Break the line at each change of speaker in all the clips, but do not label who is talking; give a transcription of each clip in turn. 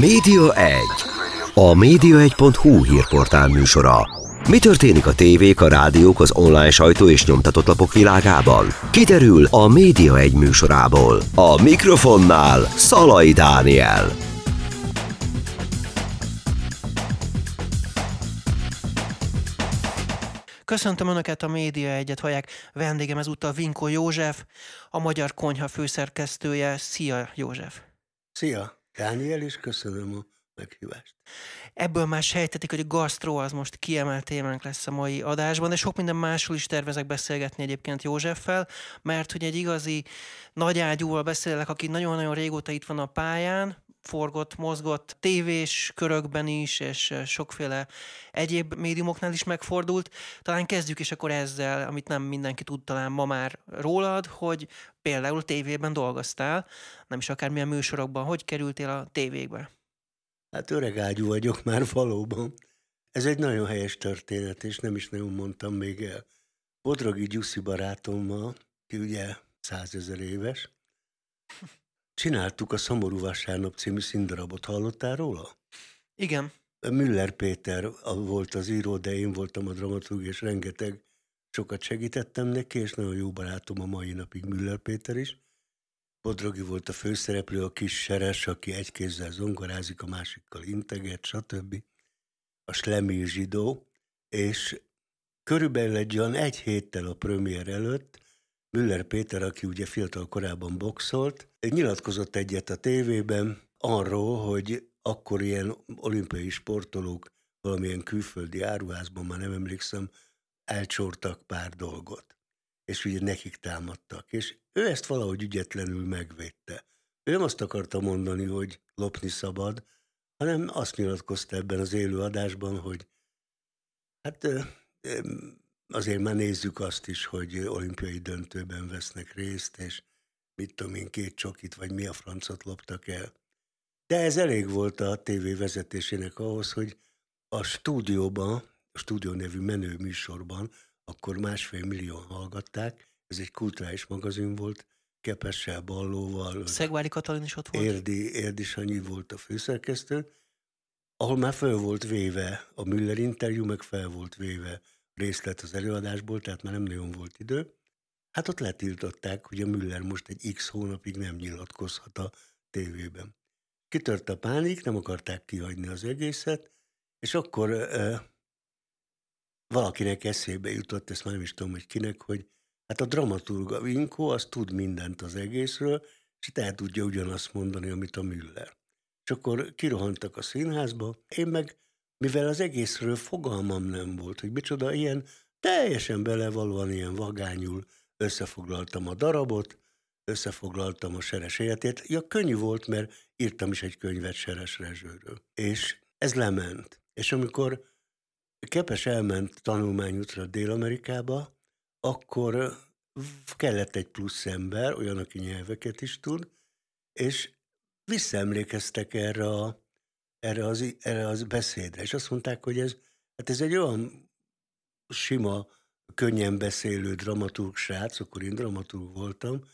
Média 1. A média1.hu hírportál műsora. Mi történik a tévék, a rádiók, az online sajtó és nyomtatott lapok világában? Kiderül a Média 1 műsorából. A mikrofonnál Szalai Dániel.
Köszöntöm Önöket a Média Egyet hallják. Vendégem ezúttal Vinko József, a Magyar Konyha főszerkesztője. Szia József!
Szia, Dániel, és köszönöm a meghívást.
Ebből már sejtetik, hogy a gasztró az most kiemelt témánk lesz a mai adásban, de sok minden másról is tervezek beszélgetni egyébként Józseffel, mert hogy egy igazi nagy ágyúval beszélek, aki nagyon-nagyon régóta itt van a pályán, forgott, mozgott tévés körökben is, és sokféle egyéb médiumoknál is megfordult. Talán kezdjük is akkor ezzel, amit nem mindenki tud talán ma már rólad, hogy például tévében dolgoztál, nem is akármilyen műsorokban. Hogy kerültél a tévékbe?
Hát öreg ágyú vagyok már valóban. Ez egy nagyon helyes történet, és nem is nagyon mondtam még el. Bodragi Gyuszi barátommal, ki ugye százezer éves, csináltuk a Szomorú Vasárnap című színdarabot. Hallottál róla?
Igen.
Müller Péter volt az író, de én voltam a dramaturg, és rengeteg sokat segítettem neki, és nagyon jó barátom a mai napig Müller Péter is. Bodrogi volt a főszereplő, a kis seres, aki egy kézzel zongorázik, a másikkal integet, stb. A Slemmi zsidó, és körülbelül egy olyan egy héttel a premier előtt Müller Péter, aki ugye fiatal korában boxolt, nyilatkozott egyet a tévében arról, hogy akkor ilyen olimpiai sportolók valamilyen külföldi áruházban, már nem emlékszem, elcsortak pár dolgot. És ugye nekik támadtak. És ő ezt valahogy ügyetlenül megvédte. Ő nem azt akarta mondani, hogy lopni szabad, hanem azt nyilatkozta ebben az élőadásban, hogy hát azért már nézzük azt is, hogy olimpiai döntőben vesznek részt, és mit tudom én, két csokit, vagy mi a francot loptak el. De ez elég volt a tévé vezetésének ahhoz, hogy a stúdióban, a stúdió nevű menő műsorban, akkor másfél millió hallgatták, ez egy kulturális magazin volt, Kepessel, Ballóval.
Szegvári Katalin is ott volt?
Érdi, Érdi Sanyi volt a főszerkesztő, ahol már fel volt véve a Müller interjú, meg fel volt véve részlet az előadásból, tehát már nem nagyon volt idő. Hát ott letiltották, hogy a Müller most egy x hónapig nem nyilatkozhat a tévében. Kitört a pánik, nem akarták kihagyni az egészet, és akkor ö, valakinek eszébe jutott, ezt már nem is tudom, hogy kinek, hogy hát a dramaturga Vinko az tud mindent az egészről, és el tudja ugyanazt mondani, amit a Müller. És akkor kirohantak a színházba, én meg, mivel az egészről fogalmam nem volt, hogy micsoda ilyen teljesen belevalóan ilyen vagányul összefoglaltam a darabot, összefoglaltam a Seres életét. Ja, könnyű volt, mert írtam is egy könyvet Seres Rezsőről. És ez lement. És amikor Kepes elment tanulmányútra Dél-Amerikába, akkor kellett egy plusz ember, olyan, aki nyelveket is tud, és visszaemlékeztek erre, a, erre, az, erre az beszédre, és azt mondták, hogy ez, hát ez egy olyan sima, könnyen beszélő dramaturg srác, akkor én dramaturg voltam,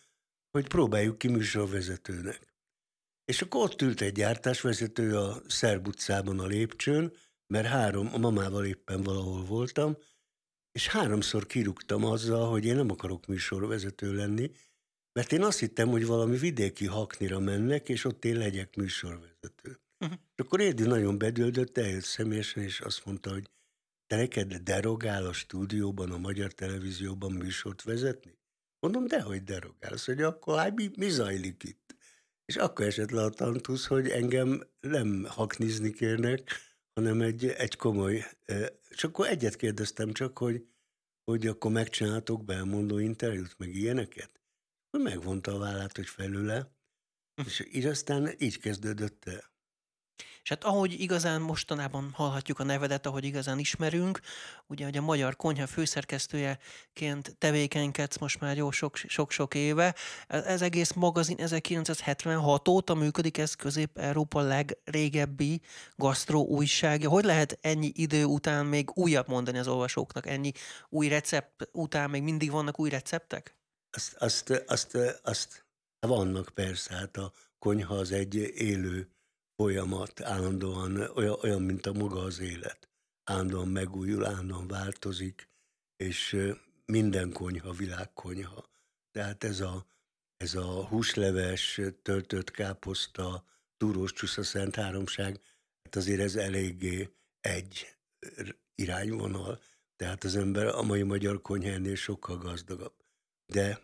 hogy próbáljuk ki műsorvezetőnek. És akkor ott ült egy gyártásvezető a Szerb utcában a lépcsőn, mert három, a mamával éppen valahol voltam, és háromszor kirúgtam azzal, hogy én nem akarok műsorvezető lenni, mert én azt hittem, hogy valami vidéki haknira mennek, és ott én legyek műsorvezető. Uh-huh. És akkor Érdi nagyon bedöldött, eljött személyesen, és azt mondta, hogy te neked derogál a stúdióban, a magyar televízióban műsort vezetni? Mondom, dehogy derogál. Azt mondja, akkor hát mi, mi zajlik itt? És akkor esett le a tantusz, hogy engem nem haknizni kérnek, hanem egy, egy komoly... És akkor egyet kérdeztem csak, hogy, hogy akkor megcsináltok belmondó interjút, meg ilyeneket? Megvonta a vállát, hogy felőle, és így aztán így kezdődött el.
És hát ahogy igazán mostanában hallhatjuk a nevedet, ahogy igazán ismerünk, ugye, hogy a Magyar Konyha főszerkesztőjeként tevékenykedsz most már jó sok-sok éve. Ez egész magazin 1976 óta működik, ez Közép-Európa legrégebbi gasztró újságja. Hogy lehet ennyi idő után még újabb mondani az olvasóknak? Ennyi új recept után még mindig vannak új receptek?
Azt, azt, azt, azt vannak persze, hát a konyha az egy élő folyamat, állandóan olyan, olyan, mint a maga az élet. Állandóan megújul, állandóan változik, és minden konyha világkonyha. Tehát ez a, ez a húsleves, töltött káposzta, túrós csúsza szent háromság, hát azért ez eléggé egy irányvonal. Tehát az ember a mai magyar konyha ennél sokkal gazdagabb. De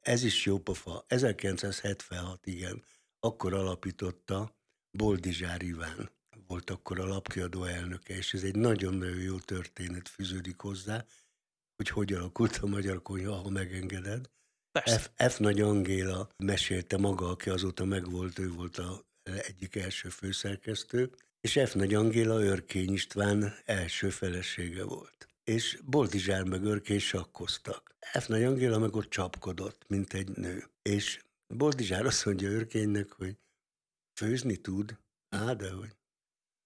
ez is jó pofa. 1976, igen, akkor alapította Boldizsár Iván, volt akkor a lapkiadó elnöke, és ez egy nagyon-nagyon jó történet fűződik hozzá, hogy hogy alakult a magyar konyha, ha megengeded. F, F. Nagy Angéla mesélte maga, aki azóta megvolt, ő volt a egyik első főszerkesztő, és F. Nagy Angéla Örkény István első felesége volt. És Boldizsár meg Örkény sakkoztak. F. Nagy Angéla meg ott csapkodott, mint egy nő. És Boldizsár azt mondja Örkénynek, hogy főzni tud, á, de hogy.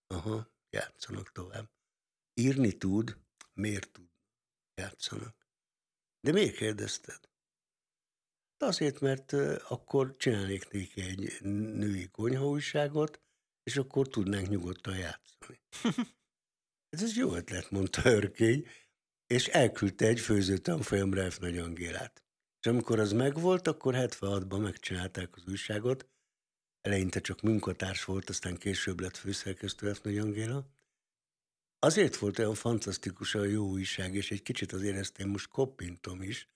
Aha, játszanak tovább. Írni tud, miért tud? Játszanak. De miért kérdezted? Azért, mert akkor csinálnék néki egy női konyhaújságot, és akkor tudnánk nyugodtan játszani. Ez egy jó ötlet, mondta Örkény, és elküldte egy főző tanfolyamra F. Nagy Angélát. És amikor az megvolt, akkor 76-ban megcsinálták az újságot. Eleinte csak munkatárs volt, aztán később lett főszerkesztő F. Nagy Angéla. Azért volt olyan fantasztikus a jó újság, és egy kicsit azért ezt én most koppintom is,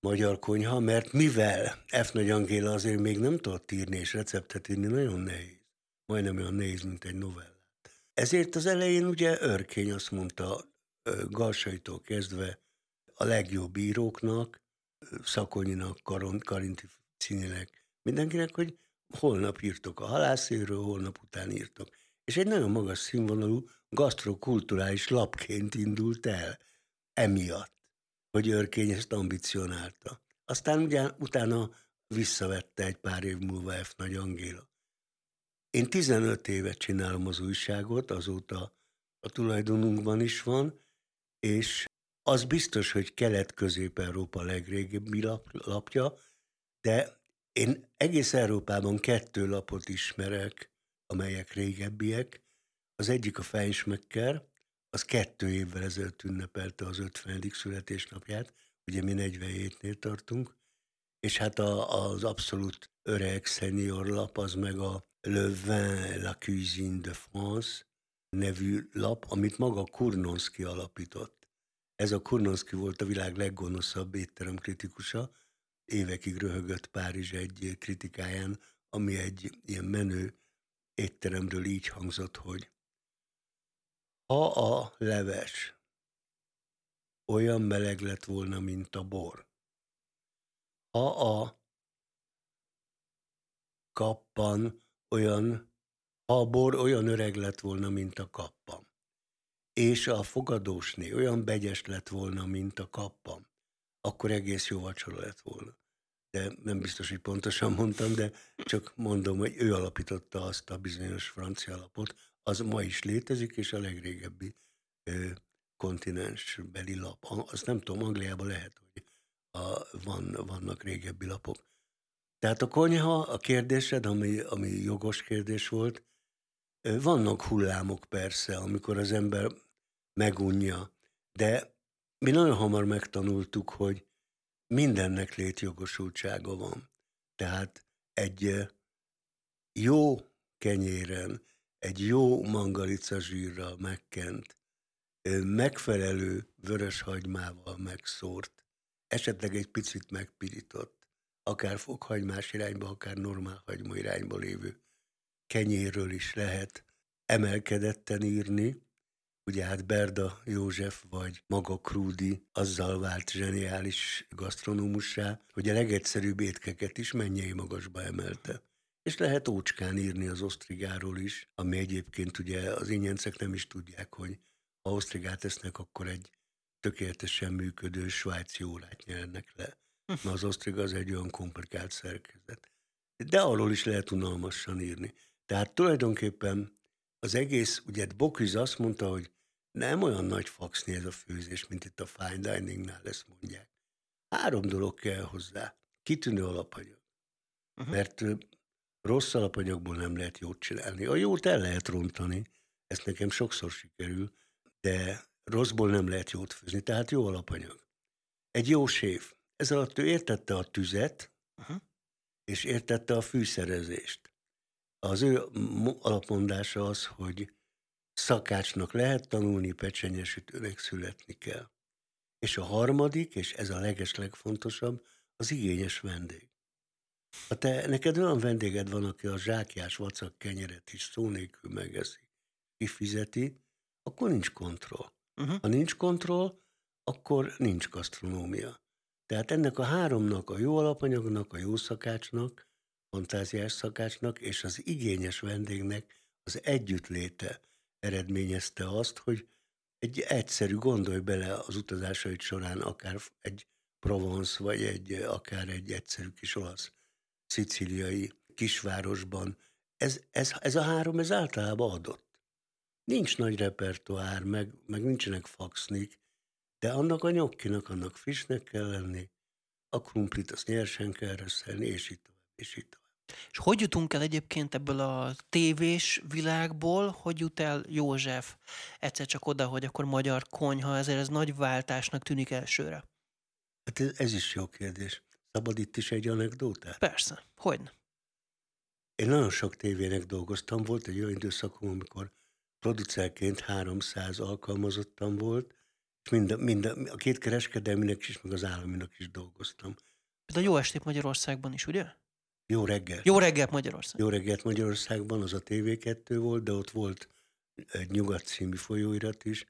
magyar konyha, mert mivel F. Nagy Angéla azért még nem tudott írni, és receptet írni nagyon nehéz. Majdnem olyan nehéz, mint egy novellát. Ezért az elején ugye Örkény azt mondta, Galsaitól kezdve a legjobb íróknak, Szakonyinak, Karon, Karinti Cininek, mindenkinek, hogy holnap írtok a halászéről, holnap után írtok. És egy nagyon magas színvonalú gasztrokulturális lapként indult el emiatt hogy Örkény ezt ambicionálta. Aztán ugye utána visszavette egy pár év múlva F. Nagy Angéla. Én 15 évet csinálom az újságot, azóta a tulajdonunkban is van, és az biztos, hogy Kelet-Közép-Európa legrégebbi lap, lapja, de én egész Európában kettő lapot ismerek, amelyek régebbiek. Az egyik a Feinschmecker, az kettő évvel ezelőtt ünnepelte az 50. születésnapját, ugye mi 47-nél tartunk, és hát a, az abszolút öreg senior lap, az meg a Le Vin, la Cuisine de France nevű lap, amit maga Kurnonski alapított. Ez a Kurnonski volt a világ leggonoszabb étterem kritikusa, évekig röhögött Párizs egy kritikáján, ami egy ilyen menő étteremről így hangzott, hogy ha a leves olyan meleg lett volna, mint a bor, ha a kappan olyan, ha a bor olyan öreg lett volna, mint a kappan, és a fogadósné olyan begyes lett volna, mint a kappan, akkor egész jó vacsora lett volna. De nem biztos, hogy pontosan mondtam, de csak mondom, hogy ő alapította azt a bizonyos francia lapot, az ma is létezik, és a legrégebbi ö, kontinensbeli lap. Azt nem tudom, Angliában lehet, hogy a, van, vannak régebbi lapok. Tehát a konyha, a kérdésed, ami, ami jogos kérdés volt, vannak hullámok persze, amikor az ember megunja, de mi nagyon hamar megtanultuk, hogy mindennek létjogosultsága van. Tehát egy jó kenyéren, egy jó mangalica zsírral megkent, megfelelő vöröshagymával megszórt, esetleg egy picit megpirított, akár fokhagymás irányba, akár normál hagyma irányba lévő kenyérről is lehet emelkedetten írni. Ugye hát Berda József vagy maga Krúdi azzal vált zseniális gasztronómussá, hogy a legegyszerűbb étkeket is mennyei magasba emelte és lehet ócskán írni az osztrigáról is, ami egyébként ugye az ingyencek nem is tudják, hogy ha osztrigát esznek, akkor egy tökéletesen működő svájci órát nyernek le. Na az osztriga az egy olyan komplikált szerkezet. De arról is lehet unalmasan írni. Tehát tulajdonképpen az egész, ugye Boküz azt mondta, hogy nem olyan nagy faxni ez a főzés, mint itt a fine diningnál ezt mondják. Három dolog kell hozzá. Kitűnő alapanyag. Uh-huh. Mert Rossz alapanyagból nem lehet jót csinálni. A jót el lehet rontani, ezt nekem sokszor sikerül, de rosszból nem lehet jót főzni, tehát jó alapanyag. Egy jó séf, ez alatt ő értette a tüzet, uh-huh. és értette a fűszerezést. Az ő alapmondása az, hogy szakácsnak lehet tanulni, pecsenyesítőnek születni kell. És a harmadik, és ez a leges legfontosabb, az igényes vendég. Ha te, neked olyan vendéged van, aki a zsákjás vacak kenyeret is szó nélkül megeszi, kifizeti, akkor nincs kontroll. Uh-huh. Ha nincs kontroll, akkor nincs gasztronómia. Tehát ennek a háromnak, a jó alapanyagnak, a jó szakácsnak, fantáziás szakácsnak és az igényes vendégnek az együttléte eredményezte azt, hogy egy egyszerű, gondolj bele az utazásaid során, akár egy Provence, vagy egy, akár egy egyszerű kis olasz, szicíliai kisvárosban, ez, ez, ez a három, ez általában adott. Nincs nagy repertoár, meg, meg nincsenek faxnik, de annak a nyokkinak, annak frissnek kell lenni, a krumplit azt nyersen kell reszelni, és így tovább, és így tovább.
És hogy jutunk el egyébként ebből a tévés világból, hogy jut el József egyszer csak oda, hogy akkor magyar konyha, ezért ez nagy váltásnak tűnik elsőre?
Hát ez, ez is jó kérdés. Szabad itt is egy anekdótát?
Persze, hogy
Én nagyon sok tévének dolgoztam, volt egy olyan időszakom, amikor producerként 300 alkalmazottam volt, és mind, mind, a két kereskedelminek is, meg az államinak is dolgoztam.
De jó estét Magyarországban is, ugye?
Jó reggel.
Jó reggelt Magyarország.
Jó reggelt Magyarországban, az a TV2 volt, de ott volt egy nyugat című folyóirat is.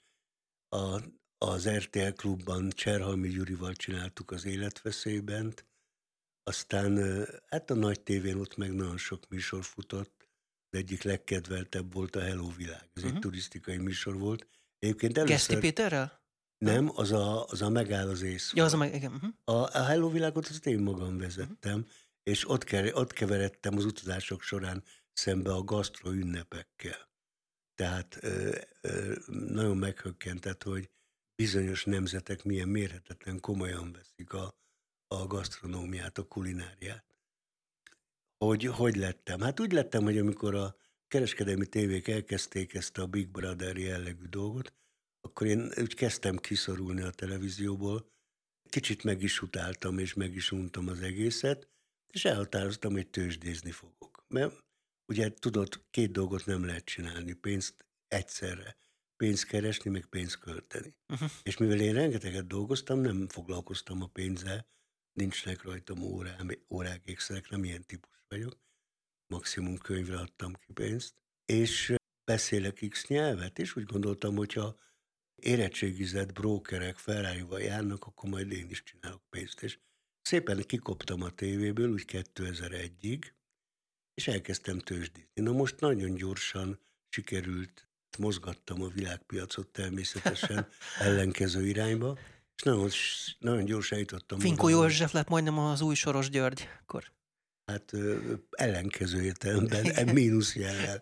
A, az RTL klubban Cserhalmi Gyurival csináltuk az életveszélyben, aztán hát a nagy tévén ott meg nagyon sok műsor futott, az egyik legkedveltebb volt a Hello Világ. Ez uh-huh. egy mhm. turisztikai műsor volt.
Egyébként először... Geszti Péterrel?
Nem, az a, az a megáll az ész.
Ja, az a meg, igen.
Uh-huh. A, a Hello Világot azt én magam vezettem, uh-huh. És ott, ott keveredtem az utazások során szembe a gasztro ünnepekkel. Tehát ö, ö, nagyon meghökkentett, hogy bizonyos nemzetek milyen mérhetetlen komolyan veszik a, a gasztronómiát, a kulináriát. Hogy, hogy lettem? Hát úgy lettem, hogy amikor a kereskedelmi tévék elkezdték ezt a Big Brother jellegű dolgot, akkor én úgy kezdtem kiszorulni a televízióból, kicsit meg is utáltam, és meg is untam az egészet, és elhatároztam, hogy tőzsdézni fogok. Mert ugye tudod, két dolgot nem lehet csinálni, pénzt egyszerre. Pénzt keresni, meg pénzt költeni. Uh-huh. És mivel én rengeteget dolgoztam, nem foglalkoztam a pénzzel, nincsnek rajtam órám, órák, ékszerek, nem ilyen típus vagyok. Maximum könyvre adtam ki pénzt. És beszélek X nyelvet, és úgy gondoltam, hogyha érettségizett brókerek ferrari járnak, akkor majd én is csinálok pénzt. És szépen kikoptam a tévéből, úgy 2001-ig, és elkezdtem tőzsdízni. Na most nagyon gyorsan sikerült, mozgattam a világpiacot természetesen ellenkező irányba, és nagyon, nagyon gyorsan jutottam.
Finkó József lett majdnem az új Soros György. Akkor.
Hát ellenkező értelemben, mínusz jellel.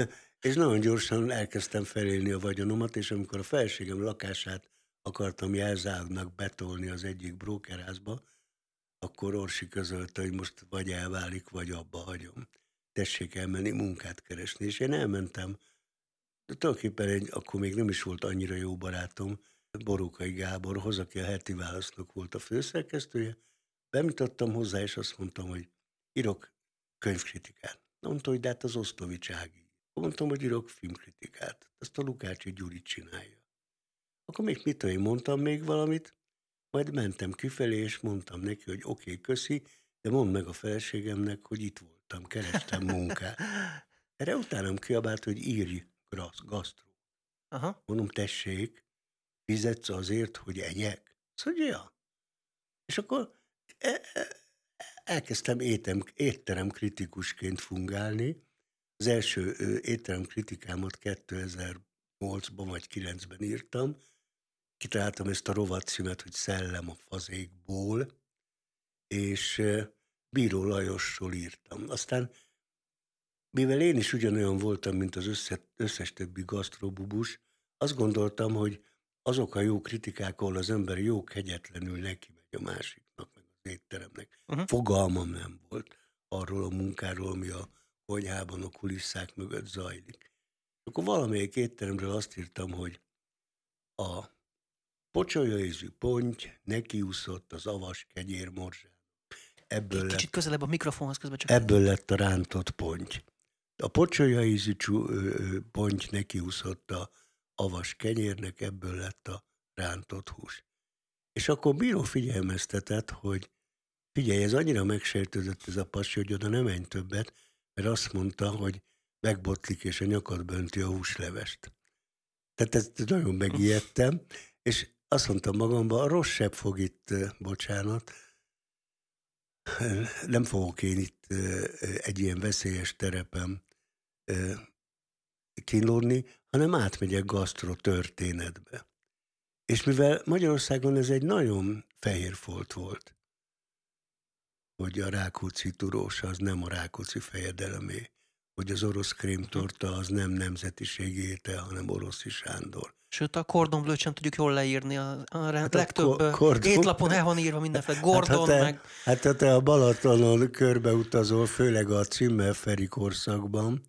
És nagyon gyorsan elkezdtem felélni a vagyonomat, és amikor a felségem lakását akartam jelzálognak betolni az egyik brókerházba, akkor Orsi közölte, hogy most vagy elválik, vagy abba hagyom. Tessék elmenni munkát keresni. És én elmentem, de tulajdonképpen egy, akkor még nem is volt annyira jó barátom, Borókai Gáborhoz, aki a heti válasznak volt a főszerkesztője. Bemutattam hozzá, és azt mondtam, hogy írok könyvkritikát. Mondta, hogy de hát az Osztovics Ági Mondtam, hogy írok filmkritikát. Ezt a Lukácsi Gyuri csinálja. Akkor még mit én mondtam még valamit, majd mentem kifelé, és mondtam neki, hogy oké, okay, köszi, de mondd meg a feleségemnek, hogy itt voltam, kerestem munkát. Erre utánam kiabált, hogy írj gasztró. Aha. Mondom, tessék, fizetsz azért, hogy egyek? Szóval, ja. És akkor e, e, elkezdtem étem, étterem kritikusként fungálni, az első étterem kritikámat 2008-ban vagy 9-ben írtam. Kitaláltam ezt a rovat címet, hogy Szellem a fazékból, és Bíró Lajosról írtam. Aztán, mivel én is ugyanolyan voltam, mint az összes, összes többi gasztrobubus, azt gondoltam, hogy azok a jó kritikák, ahol az ember jó kegyetlenül neki megy a másiknak, meg az étteremnek. Uh-huh. Fogalmam nem volt arról a munkáról, ami a konyhában, a kulisszák mögött zajlik. Akkor valamelyik étteremről azt írtam, hogy a pocsolyaízű ponty nekiúszott az avas kenyér morzsán.
Ebből Kicsit lett, közelebb a mikrofonhoz közben csak...
Ebből lett a rántott ponty. A pocsolyaízű ponty nekiúszott a avas kenyérnek, ebből lett a rántott hús. És akkor bíró figyelmeztetett, hogy figyelj, ez annyira megsértődött ez a pasi, hogy oda nem menj többet, mert azt mondta, hogy megbotlik és a nyakad bönti a húslevest. Tehát ezt nagyon megijedtem, és azt mondtam magamban, a rossz sebb fog itt, bocsánat, nem fogok én itt egy ilyen veszélyes terepen kínlódni, hanem átmegyek gasztro történetbe. És mivel Magyarországon ez egy nagyon fehér folt volt, hogy a Rákóczi turós az nem a Rákóczi fejedelemé, hogy az orosz krémtorta az nem nemzetiségi étel, hanem oroszi Sándor.
Sőt, a Gordon bleu sem tudjuk jól leírni. A, a hát legtöbb a Gordon... étlapon el van írva mindenféle. Gordon hát, ha te,
meg... Hát ha te a Balatonon körbeutazol, főleg a Feri korszakban,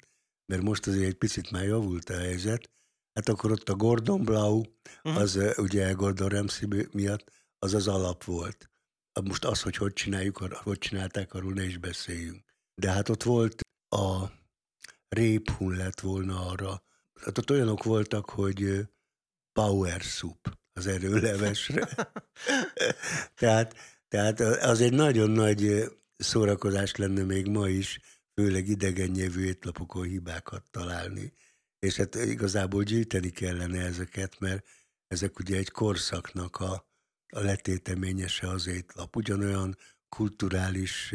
mert most azért egy picit már javult a helyzet, hát akkor ott a Gordon Blau, uh-huh. az ugye Gordon Ramsay miatt, az az alap volt. Most az, hogy hogy csináljuk, hogy csinálták, arról ne is beszéljünk. De hát ott volt a réphun lett volna arra. Hát ott olyanok voltak, hogy power soup az erőlevesre. tehát, tehát az egy nagyon nagy szórakozás lenne még ma is, főleg idegen nyelvű étlapokon hibákat találni. És hát igazából gyűjteni kellene ezeket, mert ezek ugye egy korszaknak a, a letéteményese az étlap. Ugyanolyan kulturális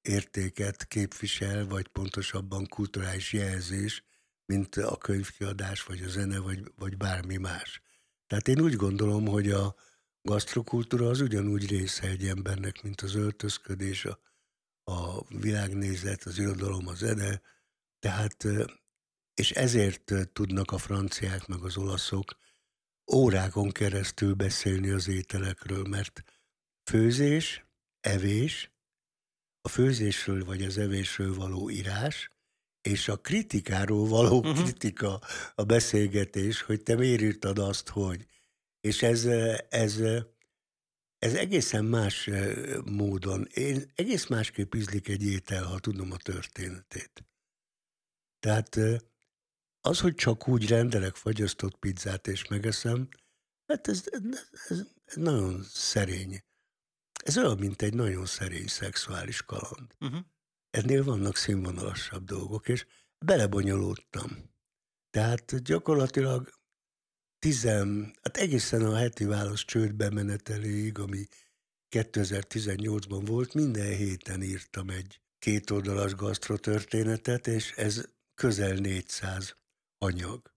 értéket képvisel, vagy pontosabban kulturális jelzés, mint a könyvkiadás, vagy a zene, vagy, vagy bármi más. Tehát én úgy gondolom, hogy a gasztrokultúra az ugyanúgy része egy embernek, mint az öltözködés, a, a világnézet, az irodalom, a zene. Tehát, és ezért tudnak a franciák meg az olaszok órákon keresztül beszélni az ételekről, mert főzés, evés, a főzésről vagy az evésről való írás, és a kritikáról való uh-huh. kritika, a beszélgetés, hogy te miért írtad azt, hogy. És ez, ez, ez egészen más módon, én egész másképp ízlik egy étel, ha tudom a történetét. Tehát az, hogy csak úgy rendelek fagyasztott pizzát és megeszem, hát ez, ez, ez nagyon szerény. Ez olyan, mint egy nagyon szerény szexuális kaland. Uh-huh. Ennél vannak színvonalasabb dolgok, és belebonyolódtam. Tehát gyakorlatilag tizen, hát egészen a heti válasz csődbe meneteléig, ami 2018-ban volt, minden héten írtam egy kétoldalas gasztrotörténetet, és ez közel 400 anyag.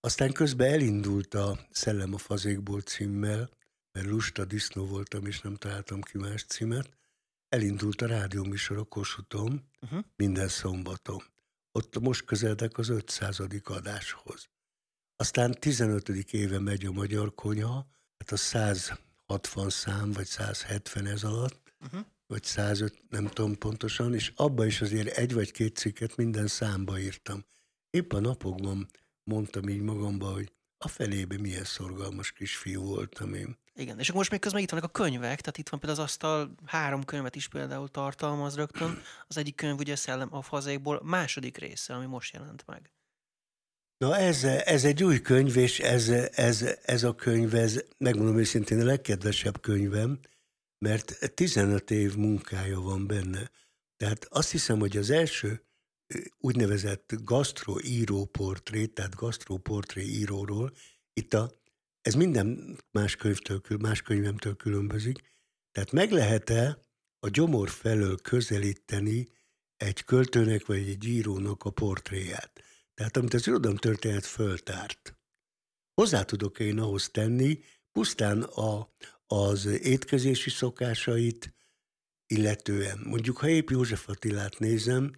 Aztán közben elindult a Szellem a fazékból címmel, mert lusta disznó voltam, és nem találtam ki más címet, elindult a rádióműsor a Kossuthon uh-huh. minden szombaton. Ott most közeledek az 500. adáshoz. Aztán 15. éve megy a Magyar Konyha, hát a 160 szám, vagy 170 ez alatt, uh-huh. vagy 105, nem tudom pontosan, és abba is azért egy vagy két cikket minden számba írtam. Épp a napokban mondtam így magamba, hogy a felébe milyen szorgalmas kisfiú voltam én.
Igen, és akkor most még közben itt vannak a könyvek, tehát itt van például az asztal, három könyvet is például tartalmaz rögtön. Az egyik könyv ugye Szellem a fazékból, második része, ami most jelent meg.
Na ez, ez egy új könyv, és ez, ez, ez a könyv, ez megmondom őszintén a legkedvesebb könyvem, mert 15 év munkája van benne. Tehát azt hiszem, hogy az első úgynevezett gasztroíró portré, tehát gasztroportré íróról, itt a ez minden más könyvtől, más könyvemtől különbözik. Tehát meg lehet-e a gyomor felől közelíteni egy költőnek vagy egy írónak a portréját? Tehát amit az irodalom történet föltárt. Hozzá tudok én ahhoz tenni, pusztán a, az étkezési szokásait, illetően. Mondjuk, ha épp József Attilát nézem,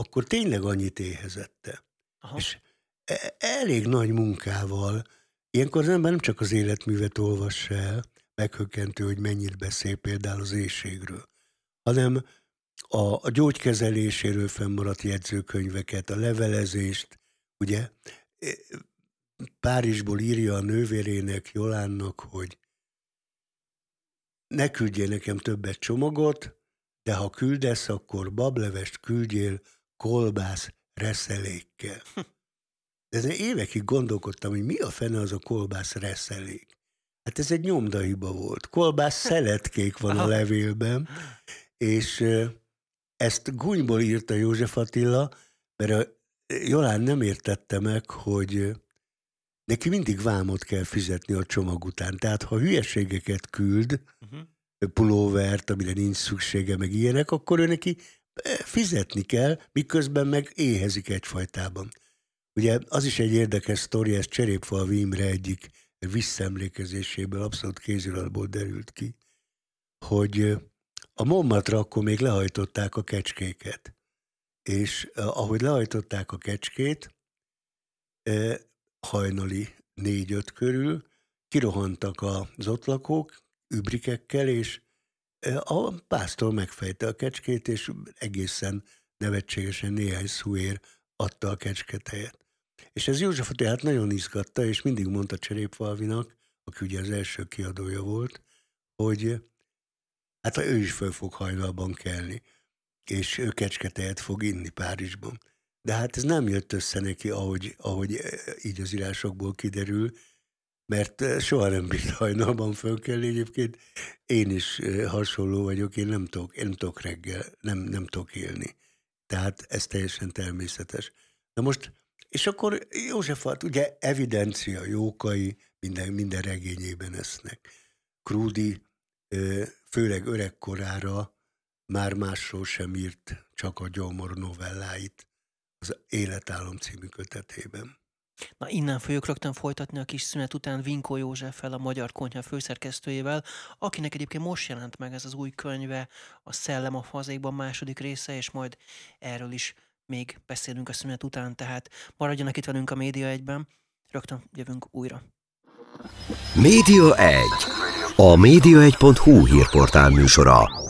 akkor tényleg annyit éhezette. Aha. És e, elég nagy munkával Ilyenkor az ember nem csak az életművet olvassa el, meghökkentő, hogy mennyit beszél például az éjségről, hanem a, a gyógykezeléséről fennmaradt jegyzőkönyveket, a levelezést, ugye? Párizsból írja a nővérének, Jolánnak, hogy ne küldjél nekem többet csomagot, de ha küldesz, akkor bablevest küldjél kolbász reszelékkel. De ezen évekig gondolkodtam, hogy mi a fene az a kolbász reszelék. Hát ez egy nyomdahiba volt. Kolbász szeletkék van a levélben, és ezt gúnyból írta József Attila, mert a Jolán nem értette meg, hogy neki mindig vámot kell fizetni a csomag után. Tehát ha hülyeségeket küld, uh-huh. pulóvert, amire nincs szüksége, meg ilyenek, akkor ő neki fizetni kell, miközben meg éhezik egyfajtában. Ugye az is egy érdekes sztori, ez Cserépfalvi Imre egyik visszaemlékezéséből, abszolút kéziratból derült ki, hogy a Montmartre akkor még lehajtották a kecskéket. És ahogy lehajtották a kecskét, hajnali négy-öt körül kirohantak az ott lakók übrikekkel, és a pásztor megfejte a kecskét, és egészen nevetségesen néhány szúér adta a kecsketejet. És ez József tehát nagyon izgatta, és mindig mondta Cserépfalvinak, aki ugye az első kiadója volt, hogy hát ha ő is föl fog hajnalban kelni, és ő kecsketejet fog inni Párizsban. De hát ez nem jött össze neki, ahogy, ahogy így az írásokból kiderül, mert soha nem bírt hajnalban fölkelni. Egyébként én is hasonló vagyok, én nem tudok, én nem tudok reggel, nem, nem tudok élni. Tehát ez teljesen természetes. Na most, és akkor Józsefat, ugye evidencia, jókai, minden, minden regényében esznek. Krúdi, főleg öregkorára már másról sem írt, csak a gyomor novelláit az Életálom című kötetében.
Na innen fogjuk rögtön folytatni a kis szünet után Vinkó Józseffel, a Magyar Konyha főszerkesztőjével, akinek egyébként most jelent meg ez az új könyve, a Szellem a fazékban második része, és majd erről is még beszélünk a szünet után, tehát maradjanak itt velünk a Média egyben, rögtön jövünk újra.
Média 1. A média1.hu hírportál műsora.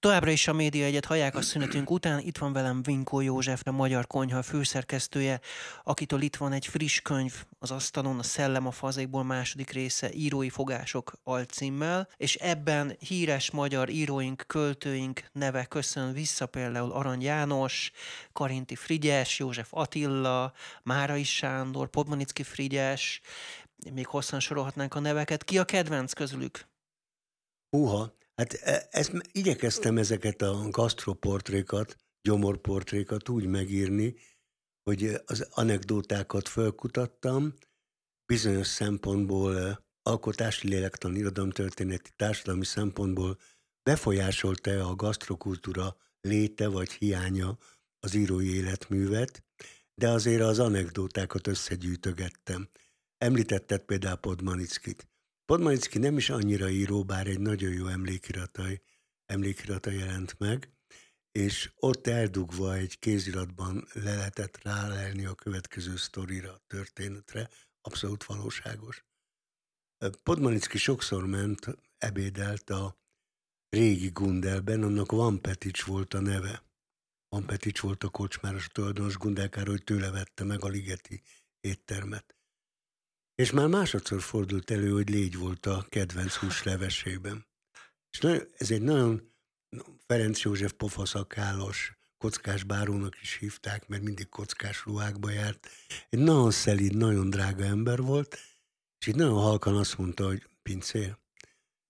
Továbbra is a Média Egyet hallják a szünetünk után. Itt van velem Vinkó József, a Magyar Konyha főszerkesztője, akitől itt van egy friss könyv az asztalon, a Szellem a fazékból második része, írói fogások alcímmel, és ebben híres magyar íróink, költőink neve köszön vissza, például Arany János, Karinti Frigyes, József Attila, Márai Sándor, Podmanicki Frigyes, még hosszan sorolhatnánk a neveket. Ki a kedvenc közülük?
Uha, Hát e, ezt, igyekeztem ezeket a gasztroportrékat, gyomorportrékat úgy megírni, hogy az anekdótákat felkutattam, bizonyos szempontból e, alkotási lélektan, irodalomtörténeti, társadalmi szempontból befolyásolta a gasztrokultúra léte vagy hiánya az írói életművet, de azért az anekdótákat összegyűjtögettem. Említetted például Podmanickit. Podmanicki nem is annyira író, bár egy nagyon jó emlékirata, emlékirata jelent meg, és ott eldugva egy kéziratban le lehetett rálelni a következő sztorira, a történetre, abszolút valóságos. Podmanicki sokszor ment, ebédelt a régi Gundelben, annak Van Petics volt a neve. Van Petics volt a kocsmáros tulajdonos Gundelkára, hogy tőle vette meg a ligeti éttermet. És már másodszor fordult elő, hogy légy volt a kedvenc húslevesében. És nagyon, ez egy nagyon Ferenc József pofaszakálos, kockás bárónak is hívták, mert mindig kockás ruhákba járt. Egy nagyon szelíd, nagyon drága ember volt, és így nagyon halkan azt mondta, hogy pincér,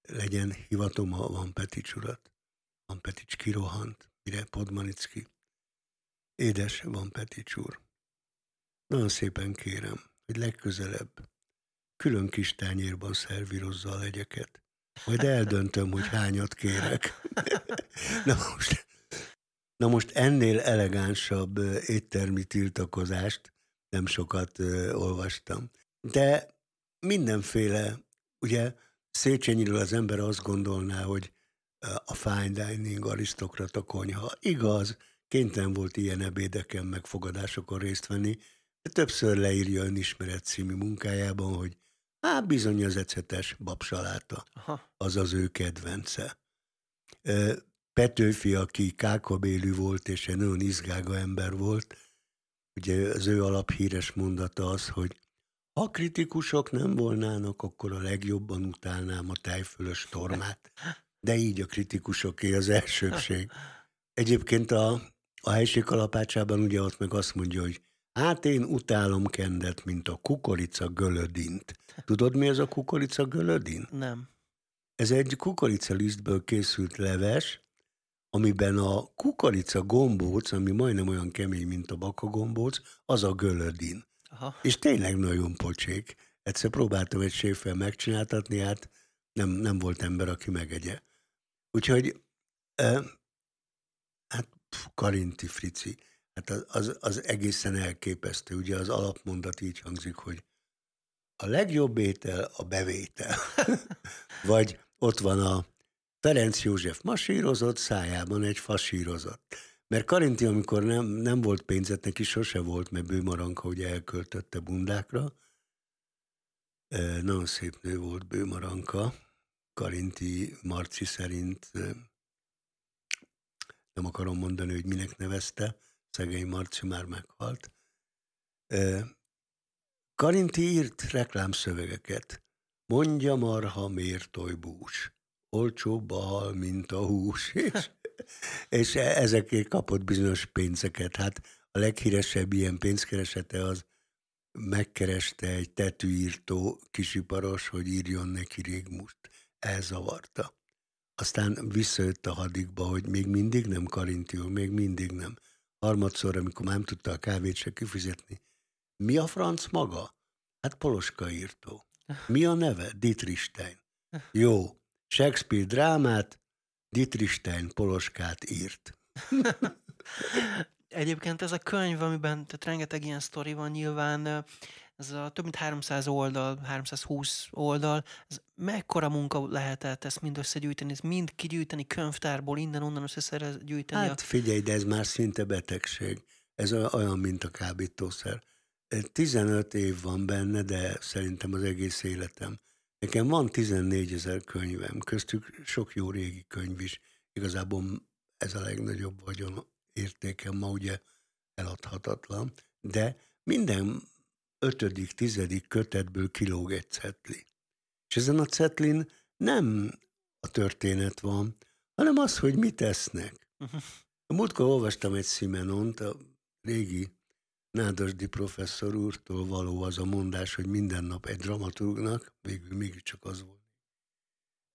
legyen hivatom, ha van Petics urat. Van Petics kirohant, mire Podmanicki. Édes, van Petics úr. Nagyon szépen kérem, hogy legközelebb külön kis tányérban szervírozza a legyeket. Majd eldöntöm, hogy hányat kérek. na, most, na most ennél elegánsabb éttermi tiltakozást nem sokat olvastam. De mindenféle, ugye Széchenyiről az ember azt gondolná, hogy a fine dining arisztokrata konyha. Igaz, kénytelen volt ilyen ebédeken, meg fogadásokon részt venni, de többször leírja önismeret című munkájában, hogy hát bizony az ecetes babsaláta, Aha. az az ő kedvence. Petőfi, aki kákabélű volt, és egy nagyon izgága ember volt, ugye az ő alaphíres mondata az, hogy ha kritikusok nem volnának, akkor a legjobban utálnám a tejfölös tormát. De így a kritikusoké az elsőbség. Egyébként a, a helység kalapácsában ugye ott meg azt mondja, hogy hát én utálom kendet, mint a kukorica gölödint. Tudod, mi ez a kukorica gölödin?
Nem.
Ez egy kukoricalisztből készült leves, amiben a kukorica gombóc, ami majdnem olyan kemény, mint a baka gombóc, az a gölödin. Aha. És tényleg nagyon pocsék. Egyszer próbáltam egy séffel megcsináltatni, hát nem, nem volt ember, aki megegye. Úgyhogy, eh, hát Karinti Frici, hát az, az, az egészen elképesztő. Ugye az alapmondat így hangzik, hogy a legjobb étel a bevétel. Vagy ott van a Ferenc József masírozott, szájában egy fasírozott. Mert Karinti, amikor nem, nem volt pénzet, neki sose volt, mert Bőmaranka ugye elköltötte bundákra. E, nagyon szép nő volt Bőmaranka. Karinti Marci szerint nem akarom mondani, hogy minek nevezte, szegény Marci már meghalt. Karinti írt reklámszövegeket. Mondja marha, miért oly bús? Olcsóbb a hal, mint a hús. És és e- ezekért kapott bizonyos pénzeket. Hát a leghíresebb ilyen pénzkeresete az megkereste egy tetűírtó kisiparos, hogy írjon neki régmust. Elzavarta. Aztán visszajött a hadikba, hogy még mindig nem karintió, még mindig nem. Harmadszor, amikor már nem tudta a kávét se kifizetni. Mi a franc maga? Hát Poloska írtó. Mi a neve? Dietrich Stein. Jó. Shakespeare drámát, Dietrich Stein Poloskát írt.
Egyébként ez a könyv, amiben tehát rengeteg ilyen sztori van, nyilván ez a több mint 300 oldal, 320 oldal, ez mekkora munka lehetett ezt mind összegyűjteni, ezt mind kigyűjteni könyvtárból, innen-onnan összeszerez gyűjteni?
Hát figyelj, de ez már szinte betegség. Ez olyan, mint a kábítószer. 15 év van benne, de szerintem az egész életem. Nekem van 14 ezer könyvem, köztük sok jó régi könyv is. Igazából ez a legnagyobb vagyon értékem ma ugye eladhatatlan, de minden ötödik, tizedik kötetből kilóg egy cetli. És ezen a cetlin nem a történet van, hanem az, hogy mit esznek. Uh-huh. Múltkor olvastam egy Simenont, a régi Nádasdi professzor úrtól való az a mondás, hogy minden nap egy dramaturgnak, végül mégiscsak az volt.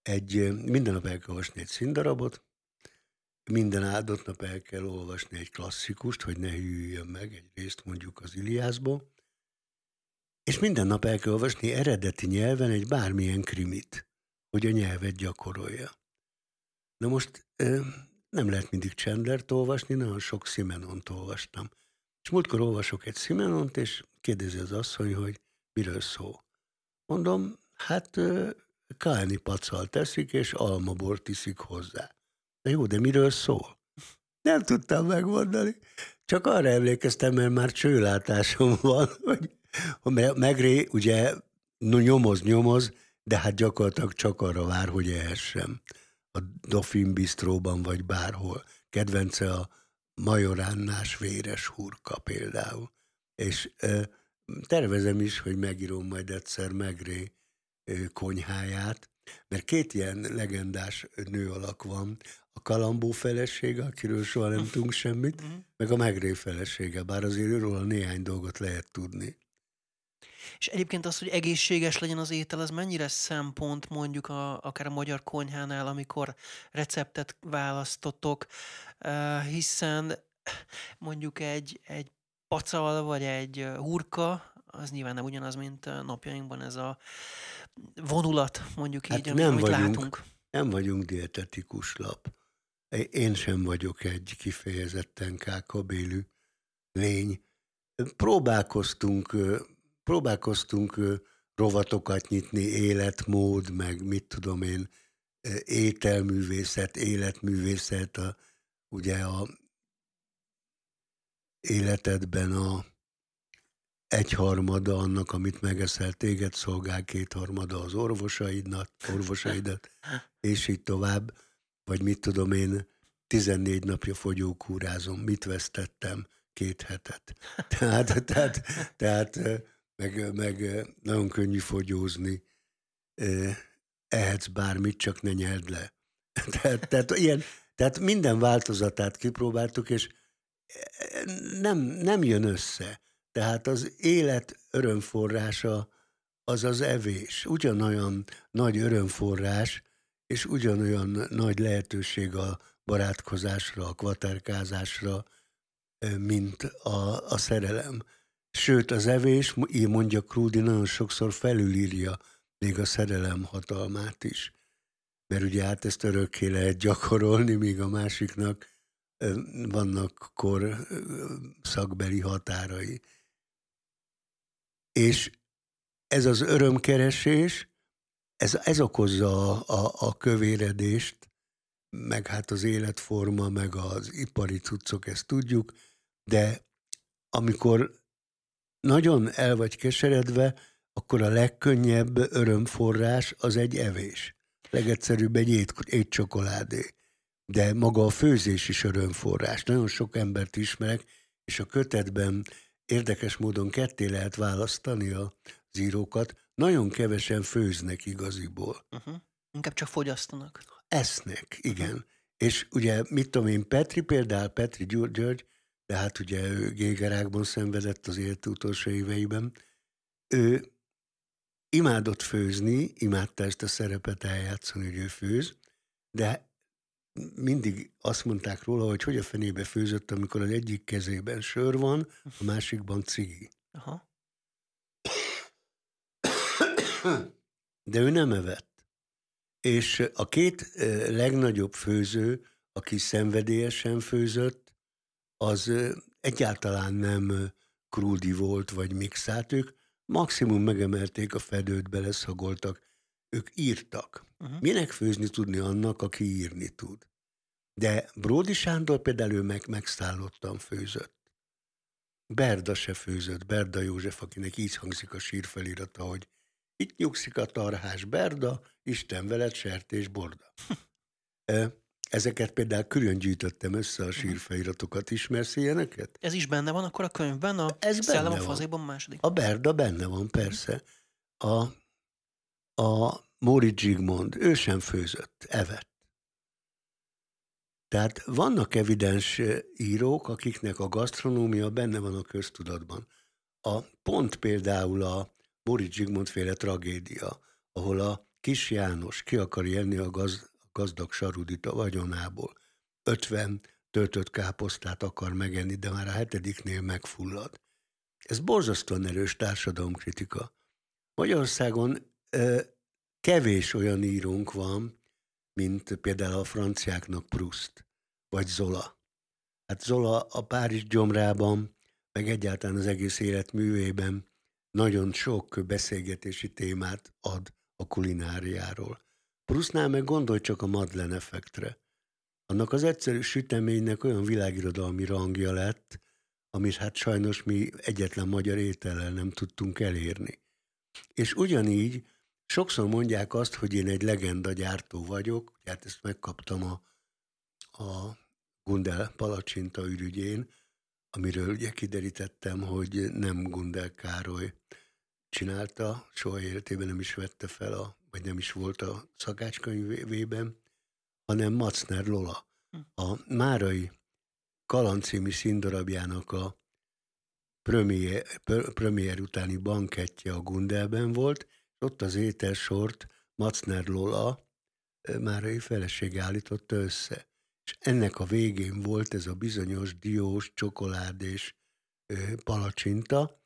Egy, minden nap el kell olvasni egy színdarabot, minden áldott nap el kell olvasni egy klasszikust, hogy ne hűljön meg egy részt mondjuk az Iliászból, és minden nap el kell olvasni eredeti nyelven egy bármilyen krimit, hogy a nyelvet gyakorolja. Na most nem lehet mindig Chandlert olvasni, nagyon sok Simenont olvastam. És múltkor olvasok egy Simenont, és kérdezi az asszony, hogy miről szó. Mondom, hát kálni pacal teszik, és almabort iszik hozzá. De jó, de miről szól? Nem tudtam megmondani. Csak arra emlékeztem, mert már csőlátásom van, hogy Megré ugye nyomoz, nyomoz, de hát gyakorlatilag csak arra vár, hogy ehessem. A Dauphin Bistróban, vagy bárhol. Kedvence a majoránnás véres hurka például. És ö, tervezem is, hogy megírom majd egyszer Megré ö, konyháját, mert két ilyen legendás nő alak van, a Kalambó felesége, akiről soha nem tudunk semmit, mhm. meg a Megré felesége, bár azért őről néhány dolgot lehet tudni.
És egyébként az, hogy egészséges legyen az étel, az mennyire szempont mondjuk a, akár a magyar konyhánál, amikor receptet választotok, hiszen mondjuk egy, egy pacal vagy egy hurka, az nyilván nem ugyanaz, mint napjainkban ez a vonulat, mondjuk hát így, nem amit vagyunk, látunk.
Nem vagyunk dietetikus lap. Én sem vagyok egy kifejezetten kákabélű lény. Próbálkoztunk próbálkoztunk rovatokat nyitni, életmód, meg mit tudom én, ételművészet, életművészet, a, ugye a életedben a egyharmada annak, amit megeszel, téged szolgál, kétharmada az orvosaidnak, orvosaidat, és így tovább, vagy mit tudom én, 14 napja fogyókúrázom, mit vesztettem? Két hetet. Tehát, tehát, tehát meg, meg nagyon könnyű fogyózni, ehetsz bármit, csak ne nyerd le. Tehát, tehát, ilyen, tehát minden változatát kipróbáltuk, és nem, nem jön össze. Tehát az élet örömforrása az az evés. Ugyanolyan nagy örömforrás, és ugyanolyan nagy lehetőség a barátkozásra, a kvaterkázásra, mint a, a szerelem. Sőt, az evés, így mondja Krúdi, nagyon sokszor felülírja még a szerelem hatalmát is. Mert ugye hát ezt örökké lehet gyakorolni, míg a másiknak vannak kor szakbeli határai. És ez az örömkeresés, ez, ez okozza a, a, a kövéredést, meg hát az életforma, meg az ipari cuccok, ezt tudjuk, de amikor nagyon el vagy keseredve, akkor a legkönnyebb örömforrás az egy evés. Legegyszerűbb egy ét, étcsokoládé. De maga a főzés is örömforrás. Nagyon sok embert ismerek, és a kötetben érdekes módon ketté lehet választani a zírókat. Nagyon kevesen főznek igaziból.
Uh-huh. Inkább csak fogyasztanak.
Esznek, igen. Uh-huh. És ugye, mit tudom én, Petri például, Petri György, de hát ugye ő gégerákban szenvedett az élet utolsó éveiben, ő imádott főzni, imádta ezt a szerepet eljátszani, hogy ő főz, de mindig azt mondták róla, hogy hogy a fenébe főzött, amikor az egyik kezében sör van, a másikban cigi. Aha. De ő nem evett. És a két legnagyobb főző, aki szenvedélyesen főzött, az egyáltalán nem krúdi volt, vagy mixált. Ők maximum megemelték a fedőt, beleszagoltak. Ők írtak. Uh-huh. Minek főzni tudni annak, aki írni tud? De Bródi Sándor például ő meg megszállottan főzött. Berda se főzött, Berda József, akinek így hangzik a sírfelirata, hogy itt nyugszik a tarhás Berda, Isten veled sertés borda. Ezeket például külön gyűjtöttem össze a sírfeliratokat. Ismersz ilyeneket?
Ez is benne van akkor a könyvben, a
Ez
Szellem fazéban második?
A Berda benne van, persze. A, a Móricz Zsigmond, ő sem főzött, evett. Tehát vannak evidens írók, akiknek a gasztronómia benne van a köztudatban. A pont például a Móricz Zsigmond féle tragédia, ahol a kis János ki akar élni a, gaz, gazdag sarudita vagyonából. 50 töltött káposztát akar megenni, de már a hetediknél megfullad. Ez borzasztóan erős társadalomkritika. Magyarországon kevés olyan írónk van, mint például a franciáknak Proust, vagy Zola. Hát Zola a Párizs gyomrában, meg egyáltalán az egész életművében nagyon sok beszélgetési témát ad a kulináriáról. Proustnál meg gondolj csak a Madeleine effektre. Annak az egyszerű süteménynek olyan világirodalmi rangja lett, amit hát sajnos mi egyetlen magyar étellel nem tudtunk elérni. És ugyanígy Sokszor mondják azt, hogy én egy legenda gyártó vagyok, hát ezt megkaptam a, a Gundel palacsinta ürügyén, amiről ugye kiderítettem, hogy nem Gundel Károly csinálta, soha életében nem is vette fel, a, vagy nem is volt a szakácskönyvében, hanem Macner Lola. A Márai Kalancími színdarabjának a premier, premier utáni bankettje a Gundelben volt, ott az ételsort Macner Lola Márai felesége állította össze. És ennek a végén volt ez a bizonyos diós, csokoládés palacsinta,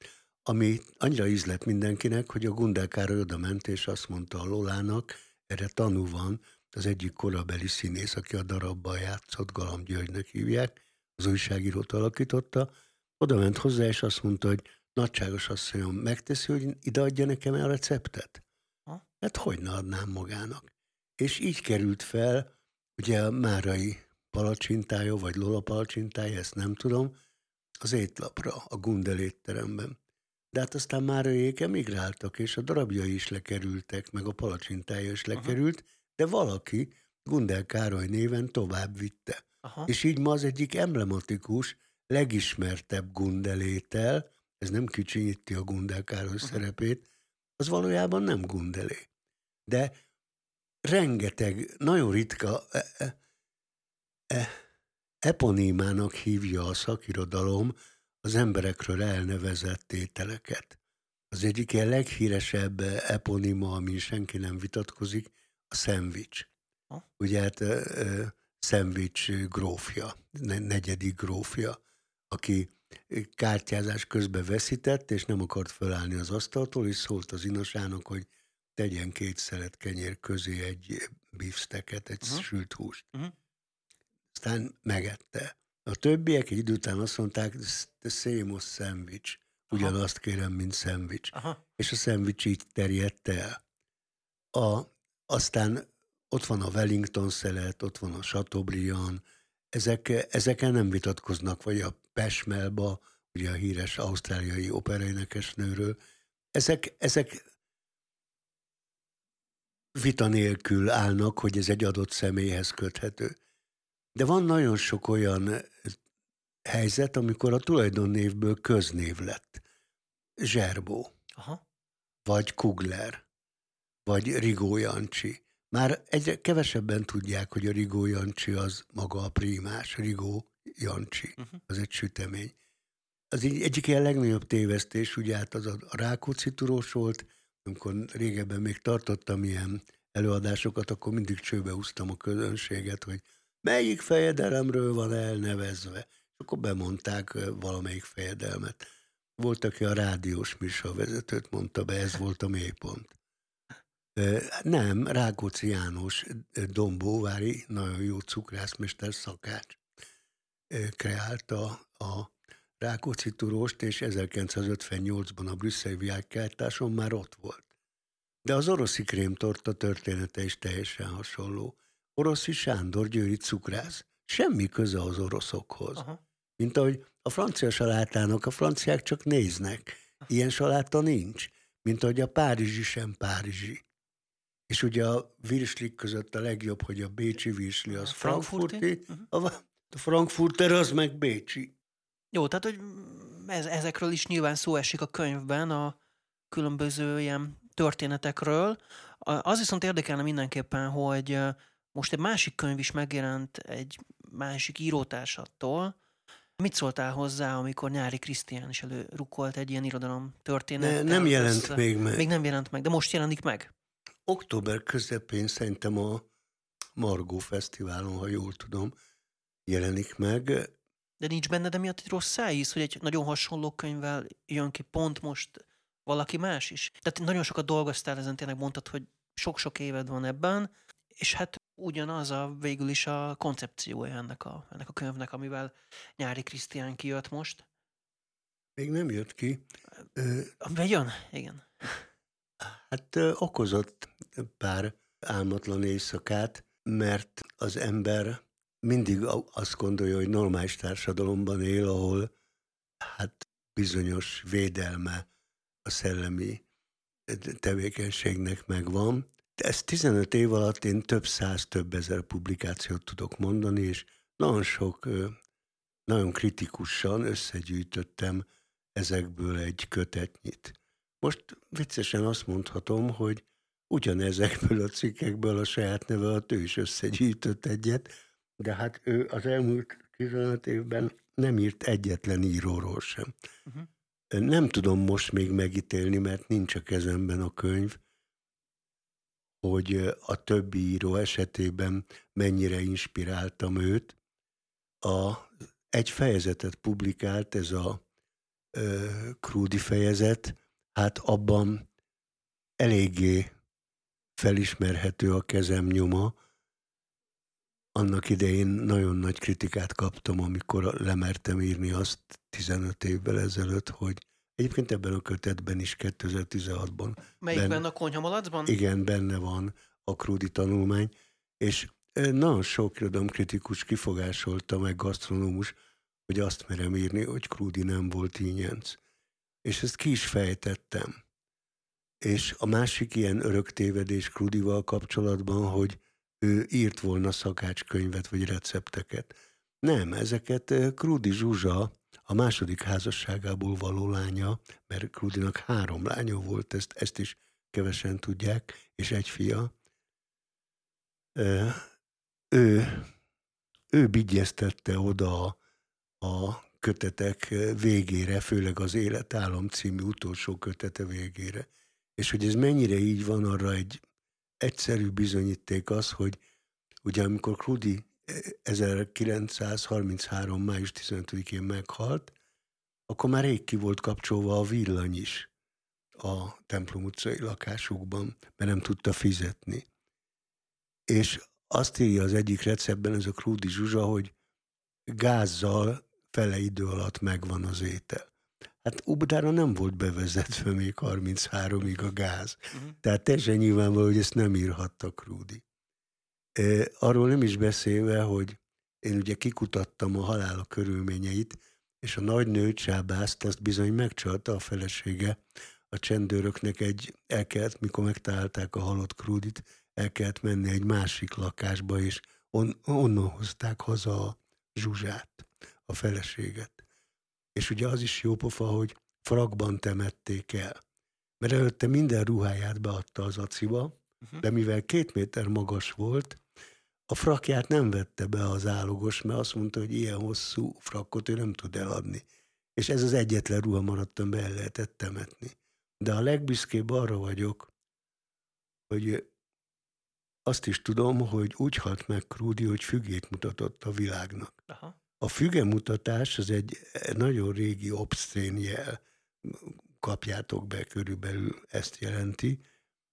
ami annyira ízlett mindenkinek, hogy a Gundel Károly oda ment, és azt mondta a Lolának, erre tanú van, az egyik korabeli színész, aki a darabban játszott, Galam Györgynek hívják, az újságírót alakította, oda ment hozzá, és azt mondta, hogy nagyságos asszonyom megteszi, hogy ide adja nekem a receptet? Ha? Hát hogy ne adnám magának? És így került fel, ugye a Márai palacsintája, vagy Lola palacsintája, ezt nem tudom, az étlapra, a Gundel étteremben. De hát aztán Márai emigráltak, és a darabjai is lekerültek, meg a palacsintája is lekerült, Aha. de valaki Gundel Károly néven tovább vitte. Aha. És így ma az egyik emblematikus, legismertebb gundelétel, ez nem kicsinyíti a Gundel Károly uh-huh. szerepét, az valójában nem gundelé. De rengeteg, nagyon ritka e, e, e, eponímának hívja a szakirodalom az emberekről elnevezett ételeket. Az egyik ilyen leghíresebb eponima, ami senki nem vitatkozik, a szendvics. Ugye hát szendvics grófja, negyedik grófja, aki kártyázás közben veszített, és nem akart fölállni az asztaltól, és szólt az inasának, hogy tegyen két szelet kenyér közé egy beefsteaket, egy uh-huh. sült húst. Uh-huh. Aztán megette. A többiek egy idő után azt mondták, the same as sandwich. Ugyanazt kérem, mint szendvics. És a szendvics így terjedt el. A, aztán ott van a Wellington szelet, ott van a Chateaubriand, ezek, ezeken nem vitatkoznak, vagy a Pesmelba, ugye a híres ausztráliai operaénekesnőről, ezek, ezek vita nélkül állnak, hogy ez egy adott személyhez köthető. De van nagyon sok olyan helyzet, amikor a tulajdonnévből köznév lett. Zserbó, Aha. vagy Kugler, vagy Rigó Jancsi. Már egyre kevesebben tudják, hogy a Rigó Jancsi az maga a primás, Rigó Jancsi, uh-huh. az egy sütemény. Az egy, egyik ilyen legnagyobb tévesztés, ugye hát az a, a Rákóczi turós volt, amikor régebben még tartottam ilyen előadásokat, akkor mindig csőbe húztam a közönséget, hogy melyik fejedelemről van elnevezve. És akkor bemondták valamelyik fejedelmet. Volt, aki a rádiós műsorvezetőt mondta be, ez volt a mélypont. Nem, Rákóczi János Dombóvári, nagyon jó cukrászmester szakács kreálta a Rákóczi turóst, és 1958-ban a brüsszeli világkeltáson már ott volt. De az oroszi krémtorta története is teljesen hasonló. Oroszi Sándor győri cukrász. Semmi köze az oroszokhoz. Aha. Mint ahogy a francia salátának a franciák csak néznek. Ilyen saláta nincs. Mint ahogy a párizsi sem párizsi. És ugye a virslik között a legjobb, hogy a bécsi virsli az a frankfurti, frankfurti uh-huh. a, a frankfurter az meg bécsi.
Jó, tehát hogy ez, ezekről is nyilván szó esik a könyvben, a különböző ilyen történetekről. Az viszont érdekelne mindenképpen, hogy most egy másik könyv is megjelent egy másik írótársattól. Mit szóltál hozzá, amikor Nyári Krisztián is előrukkolt egy ilyen irodalom történet?
Ne, nem jelent össze. még meg.
Még nem jelent meg, de most jelenik meg.
Október közepén szerintem a Margó Fesztiválon, ha jól tudom, jelenik meg.
De nincs benne de miatt egy rossz szájíz, hogy egy nagyon hasonló könyvvel jön ki pont most valaki más is. Tehát nagyon sokat dolgoztál ezen, tényleg mondtad, hogy sok-sok éved van ebben, és hát ugyanaz a végül is a koncepciója ennek a, ennek a könyvnek, amivel Nyári Krisztián kijött most.
Még nem jött ki.
Vagy jön? Igen.
Hát okozott pár álmatlan éjszakát, mert az ember mindig azt gondolja, hogy normális társadalomban él, ahol hát bizonyos védelme a szellemi tevékenységnek megvan. Ezt 15 év alatt én több száz, több ezer publikációt tudok mondani, és nagyon sok, nagyon kritikusan összegyűjtöttem ezekből egy kötetnyit. Most viccesen azt mondhatom, hogy ugyanezekből a cikkekből a saját neve alatt ő is összegyűjtött egyet, de hát ő az elmúlt 15 évben nem írt egyetlen íróról sem. Uh-huh. Nem tudom most még megítélni, mert nincs a kezemben a könyv, hogy a többi író esetében mennyire inspiráltam őt. A, egy fejezetet publikált, ez a ö, Krúdi fejezet, hát abban eléggé felismerhető a kezem nyoma. Annak idején nagyon nagy kritikát kaptam, amikor lemertem írni azt 15 évvel ezelőtt, hogy egyébként ebben a kötetben is 2016-ban.
Melyikben benne, a konyhamalacban?
Igen, benne van a Krudi tanulmány, és nagyon sok irodalomkritikus kifogásolta meg gasztronómus, hogy azt merem írni, hogy Krudi nem volt ínyenc. És ezt ki is fejtettem. És a másik ilyen örök tévedés Krudival kapcsolatban, hogy ő írt volna szakácskönyvet vagy recepteket. Nem, ezeket Krudi Zsuzsa, a második házasságából való lánya, mert Krudinak három lánya volt, ezt, ezt is kevesen tudják, és egy fia. Ő, ő bigyeztette oda a, kötetek végére, főleg az Életállam című utolsó kötete végére. És hogy ez mennyire így van, arra egy egyszerű bizonyíték az, hogy ugye amikor Krudi 1933. május 15-én meghalt, akkor már rég ki volt kapcsolva a villany is a templom utcai lakásukban, mert nem tudta fizetni. És azt írja az egyik receptben ez a Krúdi Zsuzsa, hogy gázzal fele idő alatt megvan az étel. Hát Ubdára nem volt bevezetve még 33-ig a gáz. Uh-huh. Tehát teljesen nyilvánvaló, hogy ezt nem írhatta Krúdi. Arról nem is beszélve, hogy én ugye kikutattam a halála körülményeit, és a nagy nő Csábászt azt bizony megcsalta a felesége. A csendőröknek egy, el kellett, mikor megtalálták a halott Krúdit, el kellett menni egy másik lakásba, és on, onnan hozták haza a Zsuzsát, a feleséget. És ugye az is jó pofa, hogy frakban temették el. Mert előtte minden ruháját beadta az aciba, uh-huh. de mivel két méter magas volt, a frakját nem vette be az állogos, mert azt mondta, hogy ilyen hosszú frakkot ő nem tud eladni. És ez az egyetlen ruha maradt, amiben el lehetett temetni. De a legbüszkébb arra vagyok, hogy azt is tudom, hogy úgy halt meg Krúdi, hogy fügét mutatott a világnak. Aha. A fügemutatás az egy nagyon régi obszcén jel, kapjátok be, körülbelül ezt jelenti,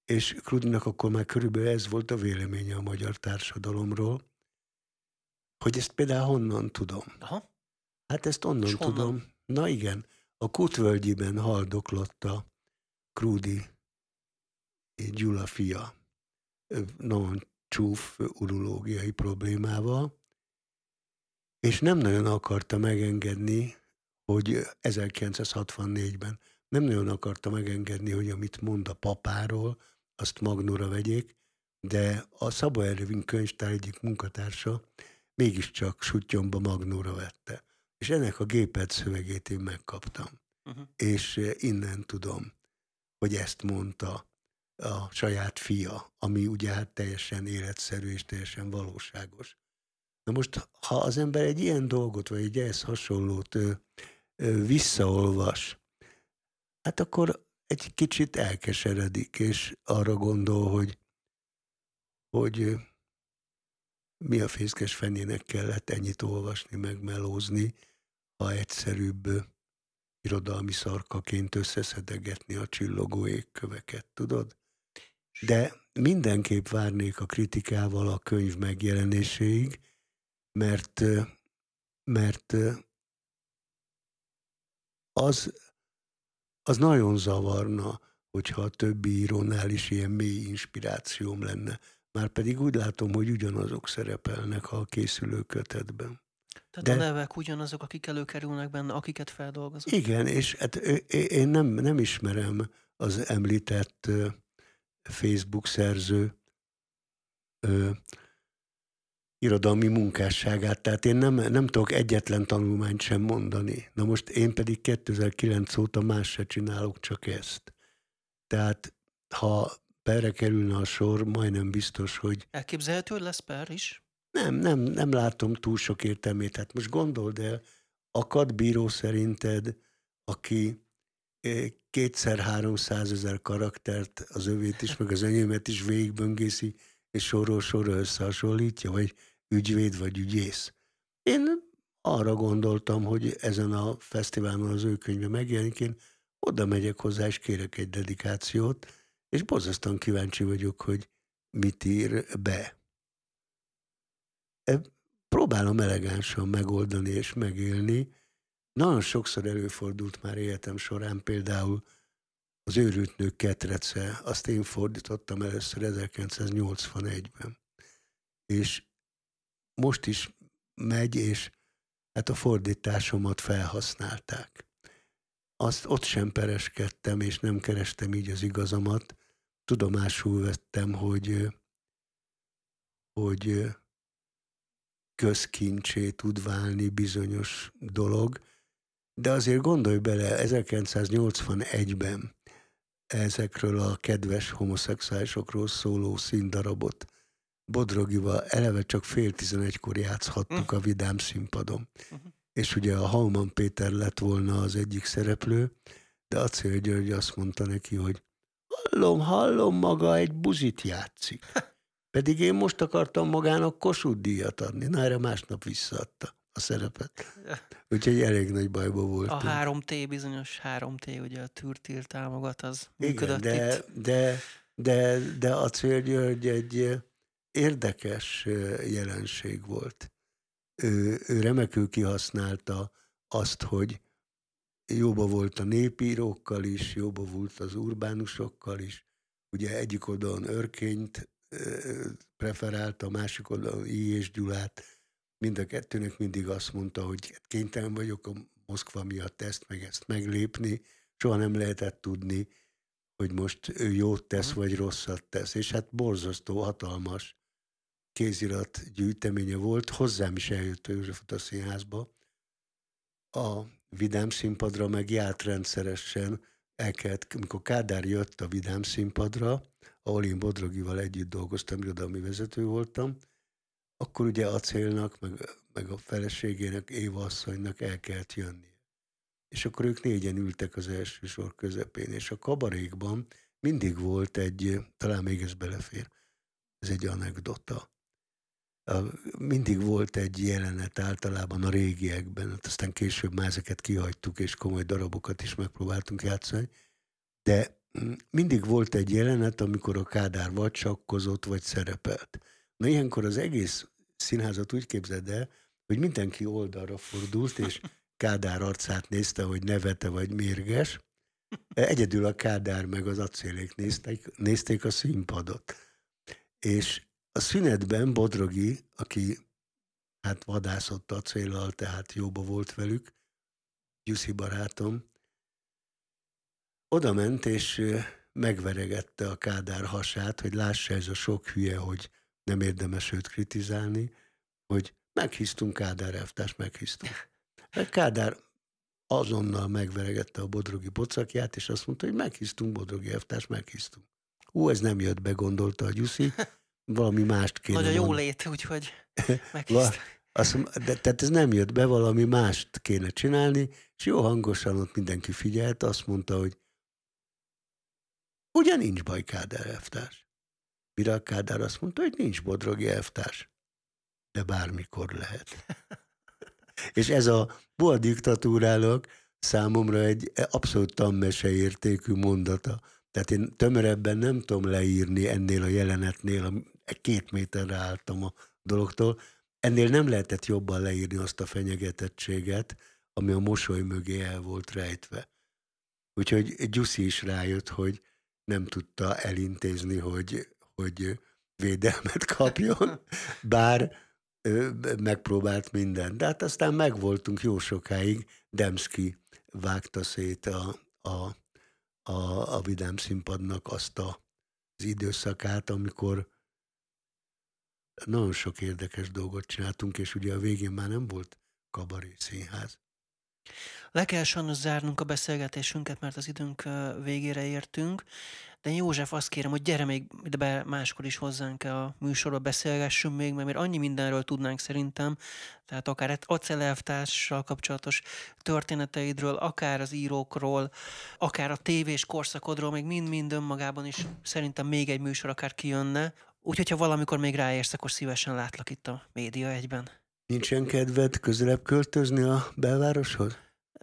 és Krudinak akkor már körülbelül ez volt a véleménye a magyar társadalomról, hogy ezt például honnan tudom. Aha. Hát ezt onnan És tudom. Honnan? Na igen, a Kutvölgyiben haldoklott a Krúdi Gyula fia nagyon csúf urológiai problémával, és nem nagyon akarta megengedni, hogy 1964-ben nem nagyon akarta megengedni, hogy amit mond a papáról, azt magnóra vegyék, de a Szabó Ervin könyvtár egyik munkatársa mégiscsak sutyomba magnóra vette. És ennek a gépet szövegét én megkaptam. Uh-huh. És innen tudom, hogy ezt mondta a saját fia, ami ugye hát teljesen életszerű és teljesen valóságos. Na most, ha az ember egy ilyen dolgot, vagy egy ehhez hasonlót ö, ö, visszaolvas, hát akkor egy kicsit elkeseredik, és arra gondol, hogy, hogy mi a fészkes fenének kellett ennyit olvasni, meg melózni, ha egyszerűbb irodalmi szarkaként összeszedegetni a csillogó égköveket, tudod? De mindenképp várnék a kritikával a könyv megjelenéséig, mert, mert az, az nagyon zavarna, hogyha a többi írónál is ilyen mély inspirációm lenne. Már pedig úgy látom, hogy ugyanazok szerepelnek a készülő kötetben.
Tehát De, a nevek ugyanazok, akik előkerülnek benne, akiket feldolgozok.
Igen, és hát én nem, nem ismerem az említett Facebook szerző irodalmi munkásságát, tehát én nem, nem tudok egyetlen tanulmányt sem mondani. Na most én pedig 2009 óta más se csinálok, csak ezt. Tehát ha perre kerülne a sor, majdnem biztos, hogy...
Elképzelhető, hogy lesz per is?
Nem, nem, nem látom túl sok értelmét. Tehát most gondold el, akad bíró szerinted, aki kétszer 300 ezer karaktert, az övét is, meg az enyémet is végigböngészi, és sorról sorra összehasonlítja, vagy ügyvéd, vagy ügyész. Én arra gondoltam, hogy ezen a fesztiválon az ő könyve megjelenik, én oda megyek hozzá, és kérek egy dedikációt, és borzasztóan kíváncsi vagyok, hogy mit ír be. Próbálom elegánsan megoldani és megélni, nagyon sokszor előfordult már életem során például, az őrült nők ketrece, azt én fordítottam először 1981-ben. És most is megy, és hát a fordításomat felhasználták. Azt ott sem pereskedtem, és nem kerestem így az igazamat. Tudomásul vettem, hogy, hogy közkincsé tud válni bizonyos dolog, de azért gondolj bele, 1981-ben ezekről a kedves homoszexuálisokról szóló színdarabot Bodrogival eleve csak fél tizenegykor játszhattuk a Vidám színpadon. Uh-huh. És ugye a Halman Péter lett volna az egyik szereplő, de Acél György azt mondta neki, hogy hallom, hallom, maga egy buzit játszik. Pedig én most akartam magának Kossuth díjat adni. Na, erre másnap visszaadta a szerepet. Úgyhogy elég nagy bajba volt.
A 3T, bizonyos 3T, ugye a Türtil támogat, az működött
Igen, de,
itt.
De, de, de a György egy érdekes jelenség volt. Ő, ő remekül kihasználta azt, hogy jóba volt a népírókkal is, jóba volt az urbánusokkal is. Ugye egyik oldalon örkényt preferálta, a másik oldalon I. és Gyulát. Mind a kettőnek mindig azt mondta, hogy hát kénytelen vagyok a Moszkva miatt ezt meg ezt meglépni. Soha nem lehetett tudni, hogy most ő jót tesz, vagy rosszat tesz. És hát borzasztó, hatalmas kézirat gyűjteménye volt, hozzám is eljött a József a színházba. A Vidám színpadra meg járt rendszeresen, el kellett, amikor Kádár jött a Vidám színpadra, ahol én Bodrogival együtt dolgoztam, irodalmi vezető voltam, akkor ugye Acélnak, meg, meg a feleségének, Éva asszonynak el kellett jönnie. És akkor ők négyen ültek az első sor közepén, és a kabarékban mindig volt egy, talán még ez belefér, ez egy anekdota mindig volt egy jelenet általában a régiekben, aztán később már ezeket kihagytuk, és komoly darabokat is megpróbáltunk játszani, de mm, mindig volt egy jelenet, amikor a Kádár vagy sakkozott, vagy szerepelt. Na ilyenkor az egész színházat úgy képzeld el, hogy mindenki oldalra fordult, és Kádár arcát nézte, hogy nevete vagy mérges. Egyedül a Kádár meg az acélék nézték, nézték a színpadot. És a szünetben Bodrogi, aki hát vadászott a célral, tehát jóba volt velük, Gyuszi barátom, oda ment és megveregette a Kádár hasát, hogy lássa ez a sok hülye, hogy nem érdemes őt kritizálni, hogy meghiztunk Kádár elvtárs, meghiztunk. Mert Kádár azonnal megveregette a Bodrogi pocakját, és azt mondta, hogy meghiztunk Bodrogi elvtárs, meghiztunk. Ú, ez nem jött be, gondolta a Gyuszi, valami mást kéne
Nagyon jó lét, úgyhogy
azt, de, tehát ez nem jött be, valami mást kéne csinálni, és jó hangosan ott mindenki figyelt, azt mondta, hogy ugye nincs baj Kádár elvtárs. Mire a Kádár azt mondta, hogy nincs Bodrogi elvtárs, de bármikor lehet. és ez a boa diktatúrának számomra egy abszolút tanmese értékű mondata. Tehát én tömörebben nem tudom leírni ennél a jelenetnél, két méterre álltam a dologtól. Ennél nem lehetett jobban leírni azt a fenyegetettséget, ami a mosoly mögé el volt rejtve. Úgyhogy Gyuszi is rájött, hogy nem tudta elintézni, hogy, hogy védelmet kapjon, bár megpróbált mindent. De hát aztán megvoltunk jó sokáig, Demszki vágta szét a, a, a, a Vidám színpadnak azt a, az időszakát, amikor nagyon sok érdekes dolgot csináltunk, és ugye a végén már nem volt kabaré színház.
Le kell sajnos zárnunk a beszélgetésünket, mert az időnk végére értünk, de József azt kérem, hogy gyere még ide be máskor is hozzánk a műsorba, beszélgessünk még, mert annyi mindenről tudnánk szerintem, tehát akár acelelvtárssal kapcsolatos történeteidről, akár az írókról, akár a tévés korszakodról, még mind-mind önmagában is szerintem még egy műsor akár kijönne. Úgyhogy, ha valamikor még ráérsz, akkor szívesen látlak itt a média egyben.
Nincsen kedved közelebb költözni a belvároshoz?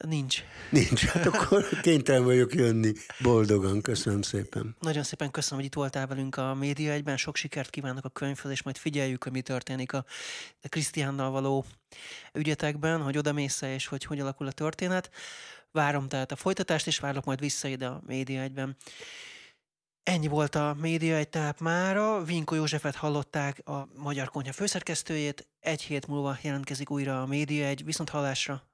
Nincs.
Nincs, hát akkor kénytelen vagyok jönni. Boldogan, köszönöm szépen.
Nagyon szépen köszönöm, hogy itt voltál velünk a Média egyben. Sok sikert kívánok a könyvhöz, és majd figyeljük, hogy mi történik a Krisztiánnal való ügyetekben, hogy oda mész és hogy hogy alakul a történet. Várom tehát a folytatást, és várlak majd vissza ide a Média egyben. Ennyi volt a Média egy tehát mára. Vinko Józsefet hallották, a Magyar Konyha főszerkesztőjét. Egy hét múlva jelentkezik újra a Média egy. Viszont hallásra